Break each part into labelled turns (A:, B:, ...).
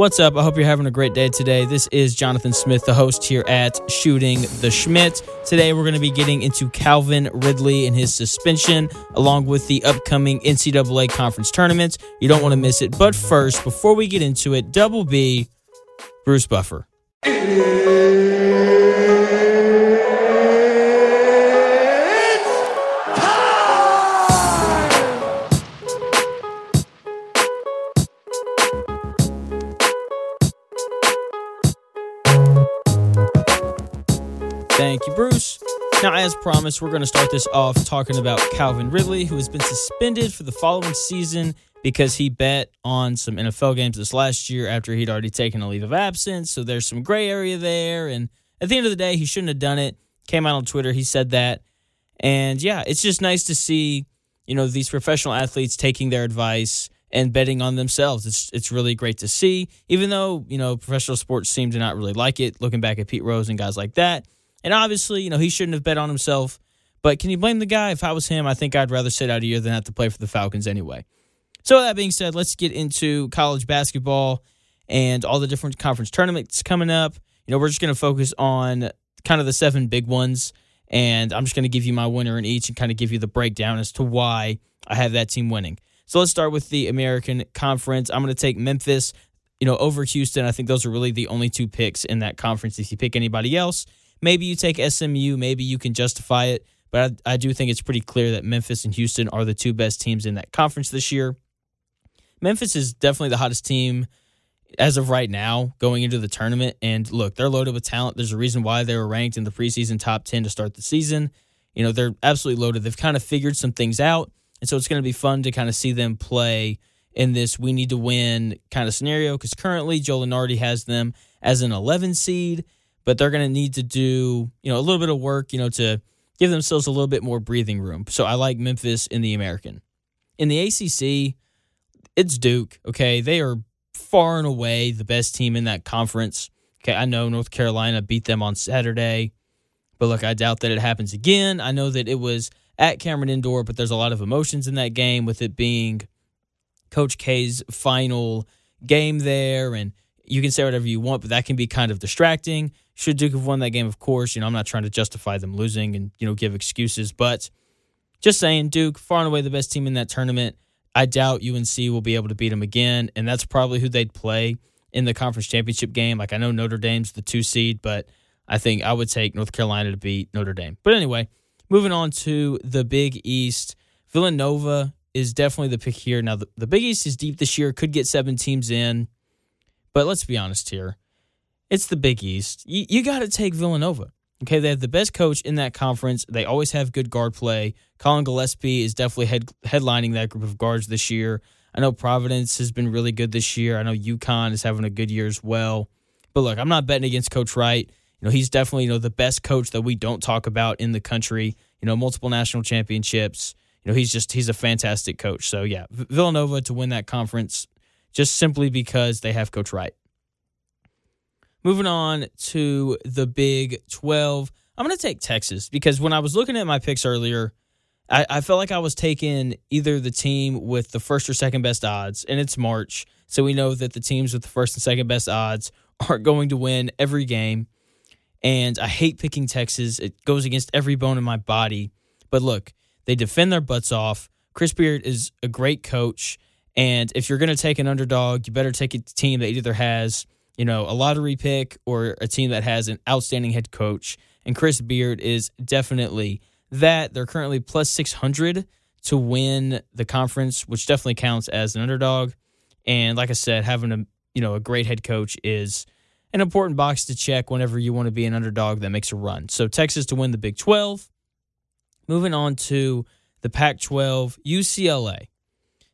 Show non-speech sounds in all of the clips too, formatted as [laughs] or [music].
A: What's up? I hope you're having a great day today. This is Jonathan Smith, the host here at Shooting the Shmitt. Today, we're going to be getting into Calvin Ridley and his suspension, along with the upcoming NCAA conference tournaments. You don't want to miss it. But first, before we get into it, Double B, Bruce Buffer. Promised, we're going to start this off talking about Calvin Ridley, who has been suspended for the following season because he bet on some NFL games this last year after he'd already taken a leave of absence. So there's some gray area there. And at the end of the day, he shouldn't have done it. Came out on Twitter, he said that. And yeah, it's just nice to see, you know, these professional athletes taking their advice and betting on themselves. It's it's really great to see, even though, you know, professional sports seem to not really like it, looking back at Pete Rose and guys like that. And obviously, you know, he shouldn't have bet on himself. But can you blame the guy? If I was him, I think I'd rather sit out a year than have to play for the Falcons anyway. So, that being said, let's get into college basketball and all the different conference tournaments coming up. You know, we're just going to focus on kind of the seven big ones. And I'm just going to give you my winner in each and kind of give you the breakdown as to why I have that team winning. So, let's start with the American Conference. I'm going to take Memphis, you know, over Houston. I think those are really the only two picks in that conference. If you pick anybody else, Maybe you take SMU, maybe you can justify it, but I, I, do think it's pretty clear that Memphis and Houston are the two best teams in that conference this year. Memphis is definitely the hottest team as of right now going into the tournament. And look, they're loaded with talent. There's a reason why they were ranked in the preseason top 10 to start the season. You know, they're absolutely loaded. They've kind of figured some things out. And so it's going to be fun to kind of see them play in this we need to win kind of scenario because currently Joe Lunardi has them as an 11 seed but they're going to need to do, you know, a little bit of work, you know, to give themselves a little bit more breathing room. So I like Memphis in the American. In the ACC, it's Duke, okay? They are far and away the best team in that conference. Okay, I know North Carolina beat them on Saturday, but look, I doubt that it happens again. I know that it was at Cameron Indoor, but there's a lot of emotions in that game with it being Coach K's final game there and you can say whatever you want, but that can be kind of distracting. Should Duke have won that game? Of course. You know, I'm not trying to justify them losing and, you know, give excuses, but just saying, Duke, far and away the best team in that tournament. I doubt UNC will be able to beat them again, and that's probably who they'd play in the conference championship game. Like, I know Notre Dame's the two seed, but I think I would take North Carolina to beat Notre Dame. But anyway, moving on to the Big East. Villanova is definitely the pick here. Now, the, the Big East is deep this year, could get seven teams in. But let's be honest here. It's the Big East. You, you got to take Villanova. Okay, they have the best coach in that conference. They always have good guard play. Collin Gillespie is definitely head, headlining that group of guards this year. I know Providence has been really good this year. I know UConn is having a good year as well. But look, I'm not betting against Coach Wright. You know, he's definitely, you know, the best coach that we don't talk about in the country. You know, multiple national championships. You know, he's just he's a fantastic coach. So yeah, Villanova to win that conference just simply because they have Coach Wright. Moving on to the Big 12, I'm going to take Texas because when I was looking at my picks earlier, I, I felt like I was taking either the team with the first or second best odds, and it's March. So we know that the teams with the first and second best odds [laughs] aren't going to win every game. And I hate picking Texas. It goes against every bone in my body. But look, they defend their butts off. Chris Beard is a great coach. And if you're going to take an underdog, you better take a team that either has, you know, a lottery pick or a team that has an outstanding head coach. And Chris Beard is definitely that. They're currently plus 600 to win the conference, which definitely counts as an underdog. And like I said, having a, you know, a great head coach is an important box to check whenever you want to be an underdog that makes a run. So Texas to win the Big 12. Moving on to the Pac 12, UCLA.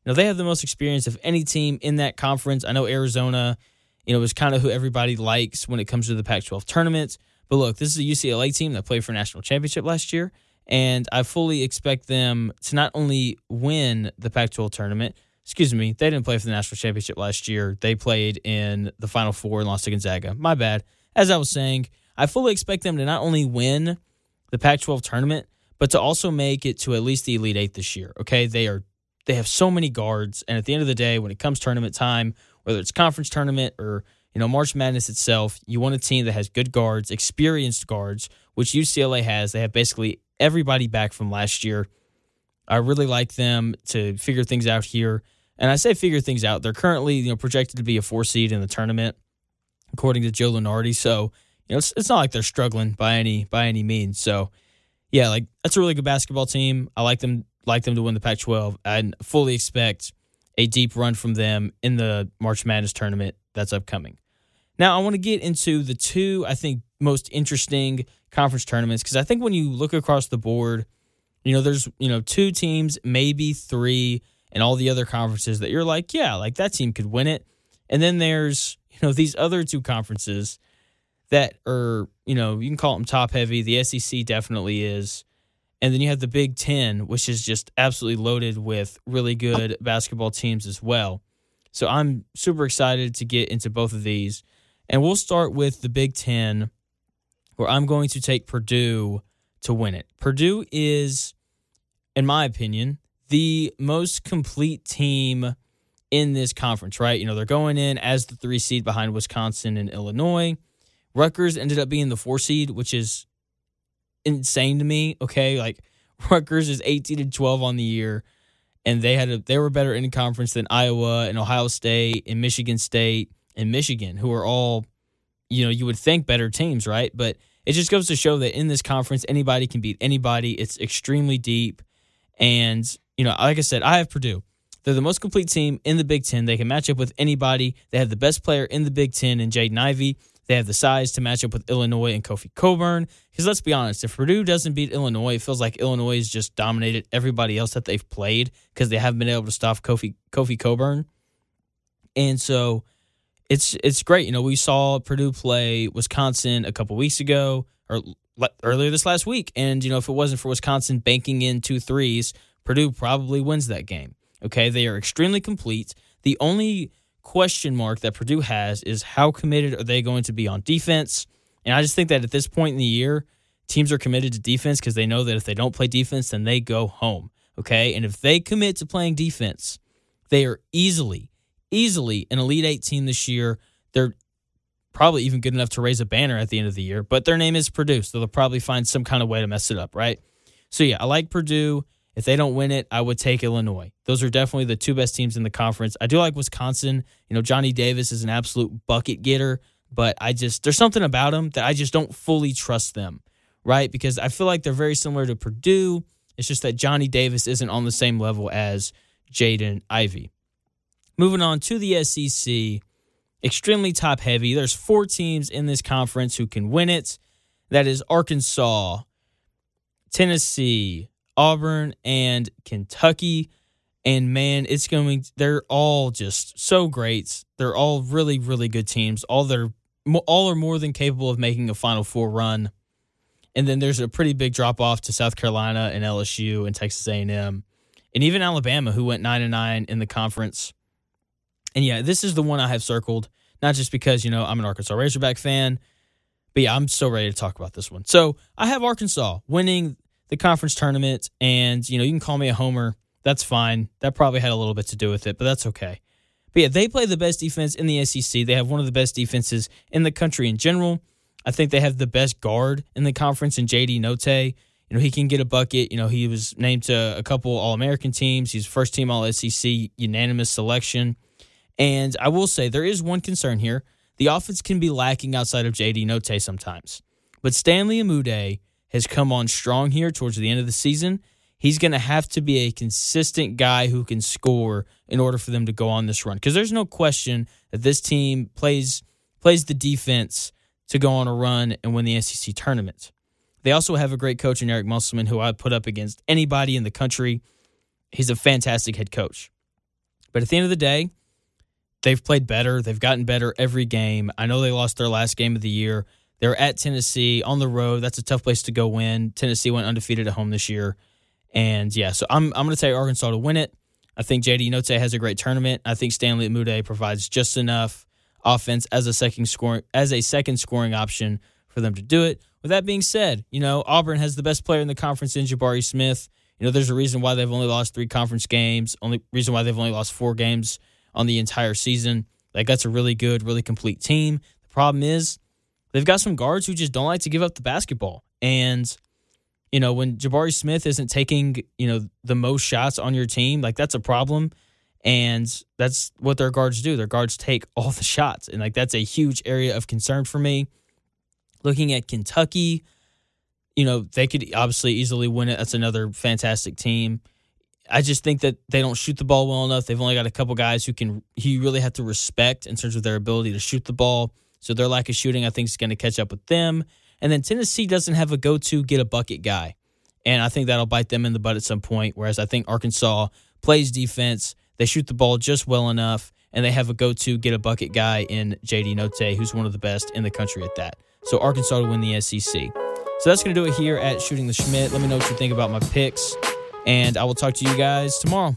A: Now they have the most experience of any team in that conference. I know Arizona, you know, is kind of who everybody likes when it comes to the Pac-12 tournaments. But look, this is a UCLA team that played for national championship last year, and I fully expect them to not only win the Pac-12 tournament. Excuse me, they didn't play for the national championship last year. They played in the Final Four and lost to Gonzaga. My bad. As I was saying, I fully expect them to not only win the Pac 12 tournament, but to also make it to at least the Elite Eight this year. Okay. They are they have so many guards, and at the end of the day, when it comes tournament time, whether it's conference tournament or you know March Madness itself, you want a team that has good guards, experienced guards, which UCLA has. They have basically everybody back from last year. I really like them to figure things out here. And I say figure things out. They're currently, you know, projected to be a four seed in the tournament, according to Joe Lunardi. So, you know, it's, it's not like they're struggling by any by any means. So, yeah, like that's a really good basketball team. I like them like them to win the Pac-12. and fully expect a deep run from them in the March Madness tournament that's upcoming. Now, I want to get into the two I think most interesting conference tournaments because I think when you look across the board, you know, there's you know two teams, maybe three and all the other conferences that you're like, yeah, like that team could win it. And then there's, you know, these other two conferences that are, you know, you can call them top heavy. The SEC definitely is. And then you have the Big Ten, which is just absolutely loaded with really good basketball teams as well. So I'm super excited to get into both of these. And we'll start with the Big Ten, where I'm going to take Purdue to win it. Purdue is, in my opinion, the most complete team in this conference, right? You know, they're going in as the three seed behind Wisconsin and Illinois. Rutgers ended up being the four seed, which is insane to me. Okay. Like [laughs] Rutgers is 18 and 12 on the year, and they had a, they were better in conference than Iowa and Ohio State and Michigan State and Michigan, who are all, you know, you would think better teams, right? But it just goes to show that in this conference, anybody can beat anybody. It's extremely deep. And you know, like I said, I have Purdue. They're the most complete team in the Big Ten. They can match up with anybody. They have the best player in the Big Ten in Jaden Ivey. They have the size to match up with Illinois and Kofi Cockburn. Because let's be honest, if Purdue doesn't beat Illinois, it feels like Illinois has just dominated everybody else that they've played because they haven't been able to stop Kofi Kofi Cockburn. And so it's it's great. You know, we saw Purdue play Wisconsin a couple weeks ago or earlier this last week, and you know, if it wasn't for Wisconsin banking in two threes Purdue probably wins that game. Okay, they are extremely complete. The only question mark that Purdue has is how committed are they going to be on defense? And I just think that at this point in the year, teams are committed to defense because they know that if they don't play defense, then they go home. Okay, and if they commit to playing defense, they are easily, easily an Elite Eight team this year. They're probably even good enough to raise a banner at the end of the year, but their name is Purdue, so they'll probably find some kind of way to mess it up, right? So yeah, I like Purdue. If they don't win it, I would take Illinois. Those are definitely the two best teams in the conference. I do like Wisconsin. You know, Johnny Davis is an absolute bucket getter, but I just there's something about him that I just don't fully trust them, right? Because I feel like they're very similar to Purdue. It's just that Johnny Davis isn't on the same level as Jaden Ivey. Moving on to the SEC, extremely top heavy. There's four teams in this conference who can win it. That is Arkansas, Tennessee, Auburn and Kentucky. And man, it's going, they're all just so great. They're all really, really good teams. All they're, all are more than capable of making a Final Four run. And then there's a pretty big drop off to South Carolina and LSU and Texas A&M, and even Alabama, who went nine and nine in the conference. And yeah, this is the one I have circled, not just because you know I'm an Arkansas Razorback fan, but yeah, I'm still ready to talk about this one. So I have Arkansas winning the conference tournament, and you know you can call me a homer. That's fine. That probably had a little bit to do with it, but that's okay. But yeah, they play the best defense in the SEC. They have one of the best defenses in the country in general. I think they have the best guard in the conference in JD Notae. You know, he can get a bucket. You know, he was named to a couple All American teams. He's first team All SEC unanimous selection. And I will say there is one concern here. The offense can be lacking outside of JD Notae sometimes. But Stanley Umude has come on strong here towards the end of the season. He's going to have to be a consistent guy who can score in order for them to go on this run. Because there's no question that this team plays plays the defense to go on a run and win the SEC tournament. They also have a great coach in Eric Musselman, who I'd put up against anybody in the country. He's a fantastic head coach. But at the end of the day, they've played better. They've gotten better every game. I know they lost their last game of the year, they're at Tennessee on the road. That's a tough place to go win. Tennessee went undefeated at home this year. And yeah, so I'm I'm going to take Arkansas to win it. I think JD Notae has a great tournament. I think Stanley Umude provides just enough offense as a second scoring as a second scoring option for them to do it. With that being said, you know, Auburn has the best player in the conference in Jabari Smith. You know, there's a reason why they've only lost three conference games, only reason why they've only lost four games on the entire season. Like, that's a really good, really complete team. The problem is they've got some guards who just don't like to give up the basketball. And, you know, when Jabari Smith isn't taking, you know, the most shots on your team, like, that's a problem. And that's what their guards do. Their guards take [laughs] all the shots. And, like, that's a huge area of concern for me. Looking at Kentucky, you know, they could obviously easily win it. That's another fantastic team. I just think that they don't shoot the ball well enough. They've only got a couple guys who can you really have to respect in terms of their ability to shoot the ball. So their lack of shooting, I think, is going to catch up with them. And then Tennessee doesn't have a go-to get a bucket guy, and I think that'll bite them in the butt at some point. Whereas I think Arkansas plays defense, they shoot the ball just well enough, and they have a go-to get a bucket guy in JD Notae, who's one of the best in the country at that. So Arkansas to win the SEC. So that's going to do it here at Shooting the Shmitt. Let me know what you think about my picks, and I will talk to you guys tomorrow.